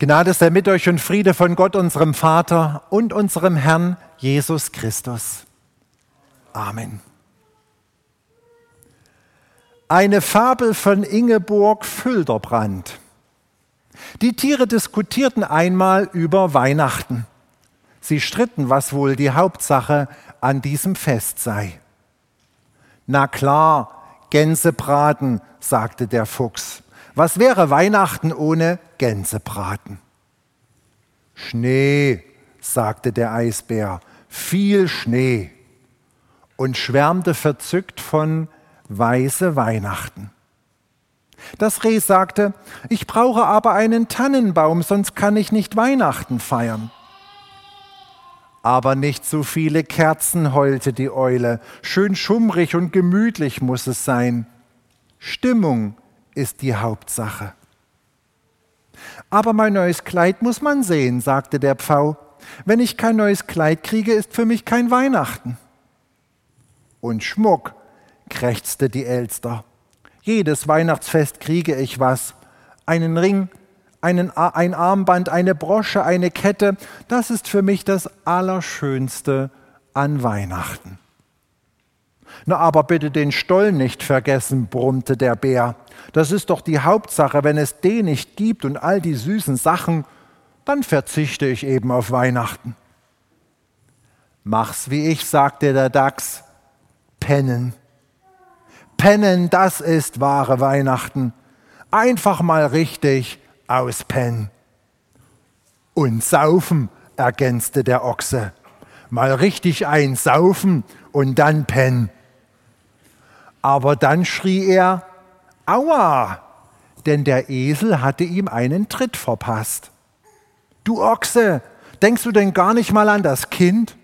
Gnade sei mit euch und Friede von Gott, unserem Vater und unserem Herrn Jesus Christus. Amen. Eine Fabel von Ingeborg Fülderbrand. Die Tiere diskutierten einmal über Weihnachten. Sie stritten, was wohl die Hauptsache an diesem Fest sei. Na klar, Gänsebraten, sagte der Fuchs. Was wäre Weihnachten ohne Gänsebraten? Schnee, sagte der Eisbär, viel Schnee und schwärmte verzückt von weiße Weihnachten. Das Reh sagte, ich brauche aber einen Tannenbaum, sonst kann ich nicht Weihnachten feiern. Aber nicht so viele Kerzen, heulte die Eule. Schön schummrig und gemütlich muss es sein. Stimmung ist die Hauptsache. Aber mein neues Kleid muss man sehen, sagte der Pfau. Wenn ich kein neues Kleid kriege, ist für mich kein Weihnachten. Und Schmuck, krächzte die Elster. Jedes Weihnachtsfest kriege ich was. Einen Ring, einen, ein Armband, eine Brosche, eine Kette. Das ist für mich das Allerschönste an Weihnachten. Na, aber bitte den Stollen nicht vergessen, brummte der Bär. Das ist doch die Hauptsache. Wenn es den nicht gibt und all die süßen Sachen, dann verzichte ich eben auf Weihnachten. Mach's wie ich, sagte der Dachs. Pennen. Pennen, das ist wahre Weihnachten. Einfach mal richtig auspennen. Und saufen, ergänzte der Ochse. Mal richtig einsaufen und dann pennen. Aber dann schrie er, Aua! Denn der Esel hatte ihm einen Tritt verpasst. Du Ochse, denkst du denn gar nicht mal an das Kind?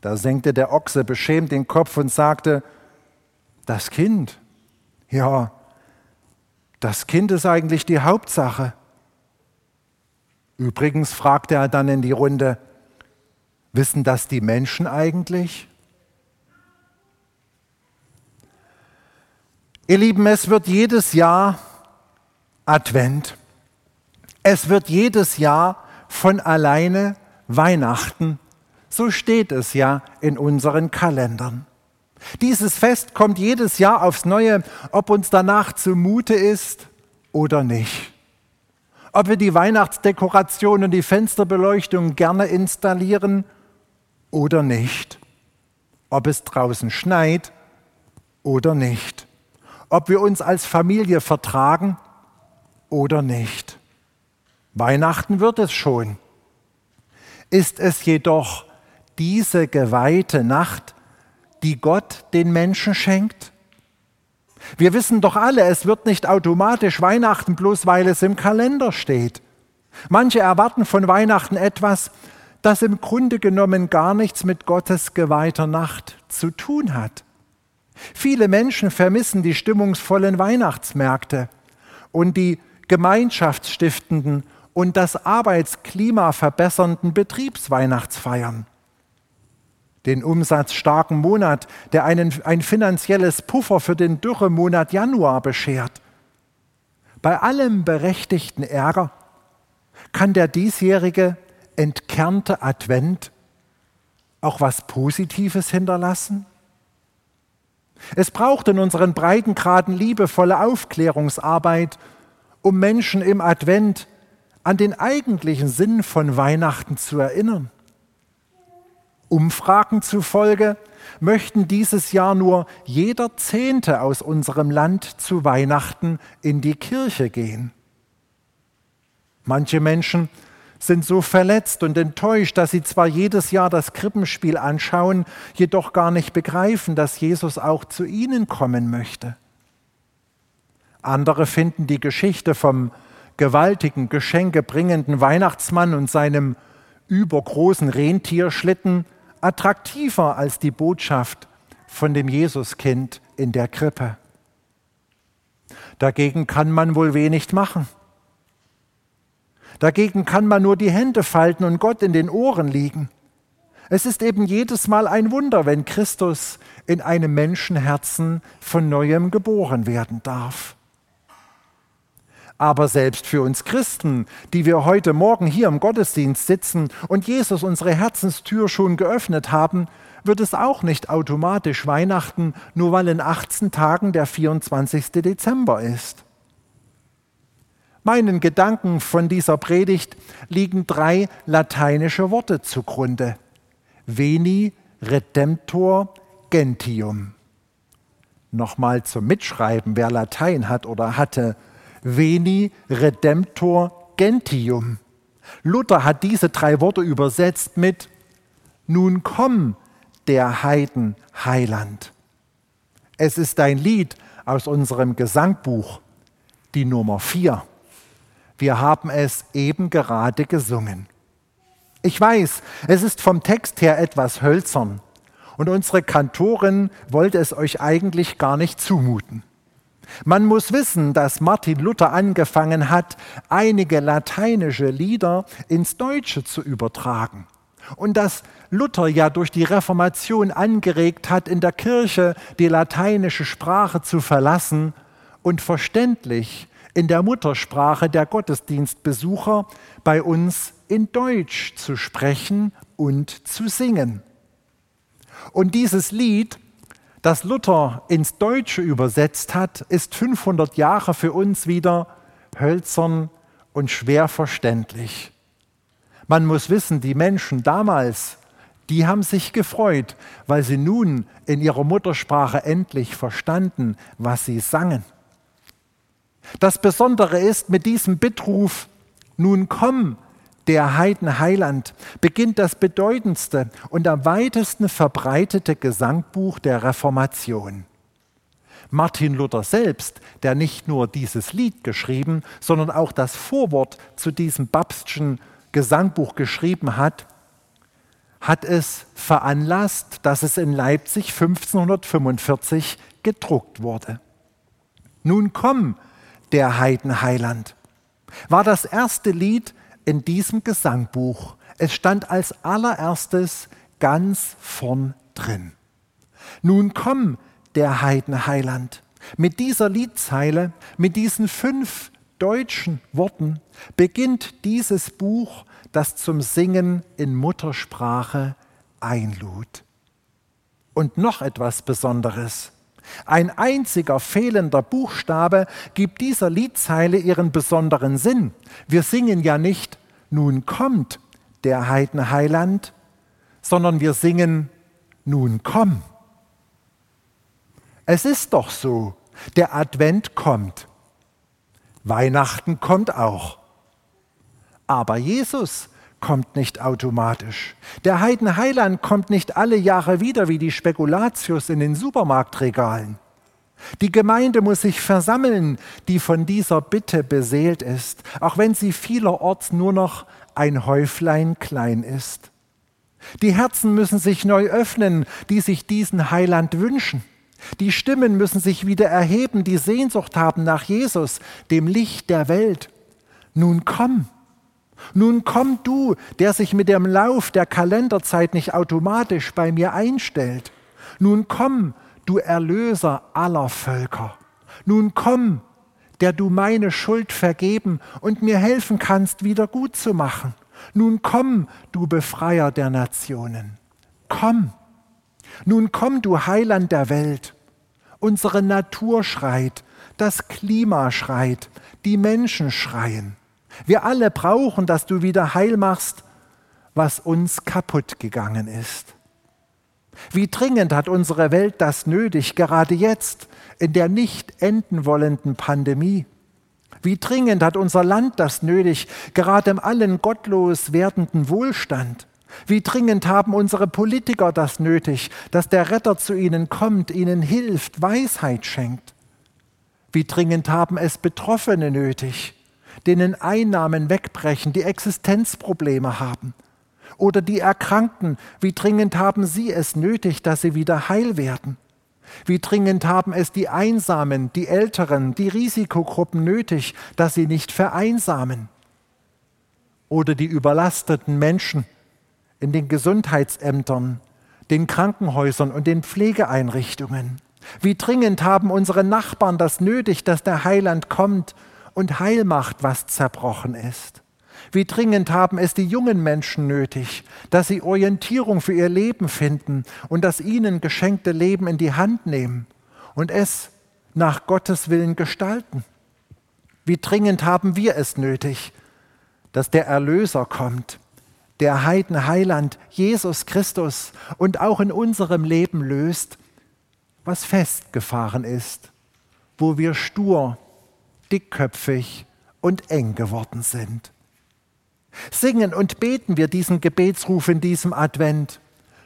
Da senkte der Ochse beschämt den Kopf und sagte, das Kind, ja, das Kind ist eigentlich die Hauptsache. Übrigens fragte er dann in die Runde, wissen das die Menschen eigentlich? Ihr Lieben, es wird jedes Jahr Advent. Es wird jedes Jahr von alleine Weihnachten. So steht es ja in unseren Kalendern. Dieses Fest kommt jedes Jahr aufs Neue, ob uns danach zumute ist oder nicht. Ob wir die Weihnachtsdekoration und die Fensterbeleuchtung gerne installieren oder nicht. Ob es draußen schneit oder nicht ob wir uns als Familie vertragen oder nicht. Weihnachten wird es schon. Ist es jedoch diese geweihte Nacht, die Gott den Menschen schenkt? Wir wissen doch alle, es wird nicht automatisch Weihnachten, bloß weil es im Kalender steht. Manche erwarten von Weihnachten etwas, das im Grunde genommen gar nichts mit Gottes geweihter Nacht zu tun hat. Viele Menschen vermissen die stimmungsvollen Weihnachtsmärkte und die gemeinschaftsstiftenden und das Arbeitsklima verbessernden Betriebsweihnachtsfeiern. Den umsatzstarken Monat, der einen, ein finanzielles Puffer für den Dürremonat Januar beschert. Bei allem berechtigten Ärger kann der diesjährige entkernte Advent auch was Positives hinterlassen? Es braucht in unseren Breitengraden liebevolle Aufklärungsarbeit, um Menschen im Advent an den eigentlichen Sinn von Weihnachten zu erinnern. Umfragen zufolge möchten dieses Jahr nur jeder Zehnte aus unserem Land zu Weihnachten in die Kirche gehen. Manche Menschen sind so verletzt und enttäuscht, dass sie zwar jedes Jahr das Krippenspiel anschauen, jedoch gar nicht begreifen, dass Jesus auch zu ihnen kommen möchte. Andere finden die Geschichte vom gewaltigen, geschenkebringenden Weihnachtsmann und seinem übergroßen Rentierschlitten attraktiver als die Botschaft von dem Jesuskind in der Krippe. Dagegen kann man wohl wenig machen. Dagegen kann man nur die Hände falten und Gott in den Ohren liegen. Es ist eben jedes Mal ein Wunder, wenn Christus in einem Menschenherzen von neuem geboren werden darf. Aber selbst für uns Christen, die wir heute Morgen hier im Gottesdienst sitzen und Jesus unsere Herzenstür schon geöffnet haben, wird es auch nicht automatisch Weihnachten, nur weil in 18 Tagen der 24. Dezember ist. Meinen Gedanken von dieser Predigt liegen drei lateinische Worte zugrunde. Veni redemptor gentium. Nochmal zum Mitschreiben, wer Latein hat oder hatte. Veni redemptor gentium. Luther hat diese drei Worte übersetzt mit Nun komm, der Heiden Heiland. Es ist ein Lied aus unserem Gesangbuch, die Nummer vier. Wir haben es eben gerade gesungen. Ich weiß, es ist vom Text her etwas hölzern und unsere Kantorin wollte es euch eigentlich gar nicht zumuten. Man muss wissen, dass Martin Luther angefangen hat, einige lateinische Lieder ins Deutsche zu übertragen. Und dass Luther ja durch die Reformation angeregt hat, in der Kirche die lateinische Sprache zu verlassen und verständlich in der Muttersprache der Gottesdienstbesucher bei uns in Deutsch zu sprechen und zu singen. Und dieses Lied, das Luther ins Deutsche übersetzt hat, ist 500 Jahre für uns wieder hölzern und schwer verständlich. Man muss wissen, die Menschen damals, die haben sich gefreut, weil sie nun in ihrer Muttersprache endlich verstanden, was sie sangen. Das Besondere ist, mit diesem Bittruf, nun komm, der Heidenheiland, beginnt das bedeutendste und am weitesten verbreitete Gesangbuch der Reformation. Martin Luther selbst, der nicht nur dieses Lied geschrieben, sondern auch das Vorwort zu diesem Babstschen Gesangbuch geschrieben hat, hat es veranlasst, dass es in Leipzig 1545 gedruckt wurde. Nun komm, der Heidenheiland, war das erste Lied in diesem Gesangbuch. Es stand als allererstes ganz vorn drin. Nun komm, der Heidenheiland. Mit dieser Liedzeile, mit diesen fünf deutschen Worten beginnt dieses Buch, das zum Singen in Muttersprache einlud. Und noch etwas Besonderes. Ein einziger fehlender Buchstabe gibt dieser Liedzeile ihren besonderen Sinn. Wir singen ja nicht, nun kommt der Heidenheiland, sondern wir singen, nun komm. Es ist doch so, der Advent kommt. Weihnachten kommt auch. Aber Jesus kommt nicht automatisch. Der Heidenheiland kommt nicht alle Jahre wieder wie die Spekulatius in den Supermarktregalen. Die Gemeinde muss sich versammeln, die von dieser Bitte beseelt ist, auch wenn sie vielerorts nur noch ein Häuflein klein ist. Die Herzen müssen sich neu öffnen, die sich diesen Heiland wünschen. Die Stimmen müssen sich wieder erheben, die Sehnsucht haben nach Jesus, dem Licht der Welt. Nun komm, nun komm du, der sich mit dem Lauf der Kalenderzeit nicht automatisch bei mir einstellt. Nun komm, du Erlöser aller Völker. Nun komm, der du meine Schuld vergeben und mir helfen kannst, wieder gut zu machen. Nun komm, du Befreier der Nationen. Komm. Nun komm, du Heiland der Welt. Unsere Natur schreit, das Klima schreit, die Menschen schreien. Wir alle brauchen, dass du wieder heil machst, was uns kaputt gegangen ist. Wie dringend hat unsere Welt das nötig, gerade jetzt in der nicht enden wollenden Pandemie? Wie dringend hat unser Land das nötig, gerade im allen gottlos werdenden Wohlstand? Wie dringend haben unsere Politiker das nötig, dass der Retter zu ihnen kommt, ihnen hilft, Weisheit schenkt? Wie dringend haben es Betroffene nötig, denen Einnahmen wegbrechen, die Existenzprobleme haben. Oder die Erkrankten, wie dringend haben sie es nötig, dass sie wieder heil werden? Wie dringend haben es die Einsamen, die Älteren, die Risikogruppen nötig, dass sie nicht vereinsamen? Oder die überlasteten Menschen in den Gesundheitsämtern, den Krankenhäusern und den Pflegeeinrichtungen? Wie dringend haben unsere Nachbarn das nötig, dass der Heiland kommt und heil macht, was zerbrochen ist. Wie dringend haben es die jungen Menschen nötig, dass sie Orientierung für ihr Leben finden und das ihnen geschenkte Leben in die Hand nehmen und es nach Gottes Willen gestalten. Wie dringend haben wir es nötig, dass der Erlöser kommt, der Heidenheiland Jesus Christus und auch in unserem Leben löst, was festgefahren ist, wo wir stur, dickköpfig und eng geworden sind. Singen und beten wir diesen Gebetsruf in diesem Advent.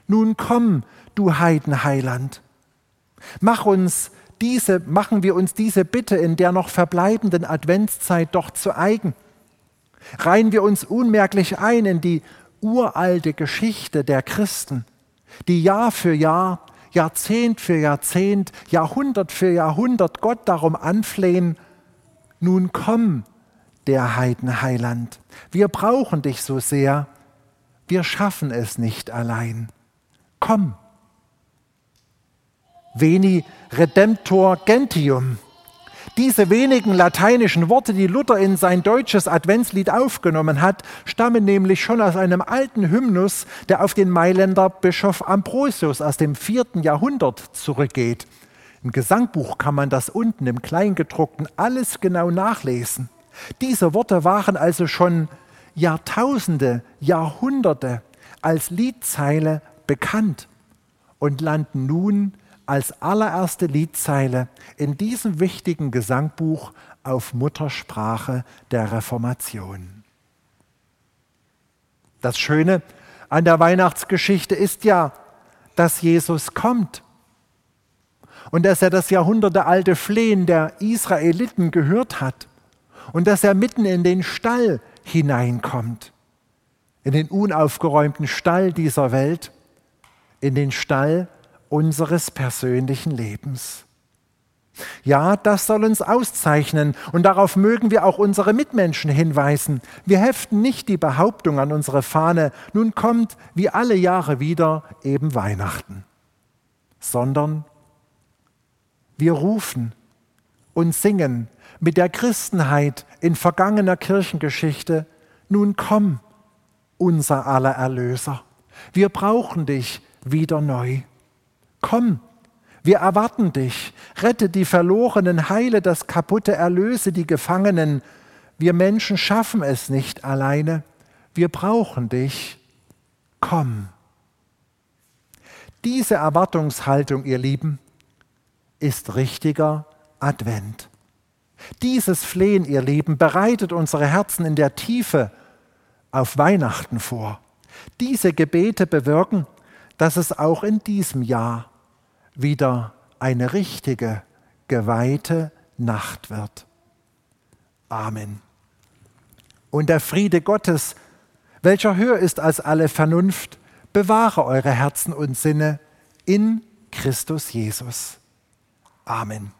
Nun komm, du Heidenheiland. Mach uns diese, machen wir uns diese Bitte in der noch verbleibenden Adventszeit doch zu eigen. Reihen wir uns unmerklich ein in die uralte Geschichte der Christen, die Jahr für Jahr, Jahrzehnt für Jahrzehnt, Jahrhundert für Jahrhundert Gott darum anflehen, nun komm, der Heidenheiland. Wir brauchen dich so sehr, wir schaffen es nicht allein. Komm. Veni Redemptor Gentium. Diese wenigen lateinischen Worte, die Luther in sein deutsches Adventslied aufgenommen hat, stammen nämlich schon aus einem alten Hymnus, der auf den Mailänder Bischof Ambrosius aus dem vierten Jahrhundert zurückgeht. Im Gesangbuch kann man das unten im Kleingedruckten alles genau nachlesen. Diese Worte waren also schon Jahrtausende, Jahrhunderte als Liedzeile bekannt und landen nun als allererste Liedzeile in diesem wichtigen Gesangbuch auf Muttersprache der Reformation. Das Schöne an der Weihnachtsgeschichte ist ja, dass Jesus kommt und dass er das jahrhundertealte Flehen der Israeliten gehört hat. Und dass er mitten in den Stall hineinkommt, in den unaufgeräumten Stall dieser Welt, in den Stall unseres persönlichen Lebens. Ja, das soll uns auszeichnen. Und darauf mögen wir auch unsere Mitmenschen hinweisen. Wir heften nicht die Behauptung an unsere Fahne, nun kommt wie alle Jahre wieder eben Weihnachten, sondern wir rufen und singen mit der Christenheit in vergangener Kirchengeschichte, nun komm, unser aller Erlöser. Wir brauchen dich wieder neu. Komm, wir erwarten dich. Rette die Verlorenen, heile das Kaputte, erlöse die Gefangenen. Wir Menschen schaffen es nicht alleine. Wir brauchen dich. Komm. Diese Erwartungshaltung, ihr Lieben, ist richtiger Advent. Dieses Flehen, ihr Lieben, bereitet unsere Herzen in der Tiefe auf Weihnachten vor. Diese Gebete bewirken, dass es auch in diesem Jahr wieder eine richtige, geweihte Nacht wird. Amen. Und der Friede Gottes, welcher höher ist als alle Vernunft, bewahre eure Herzen und Sinne in Christus Jesus. Amen.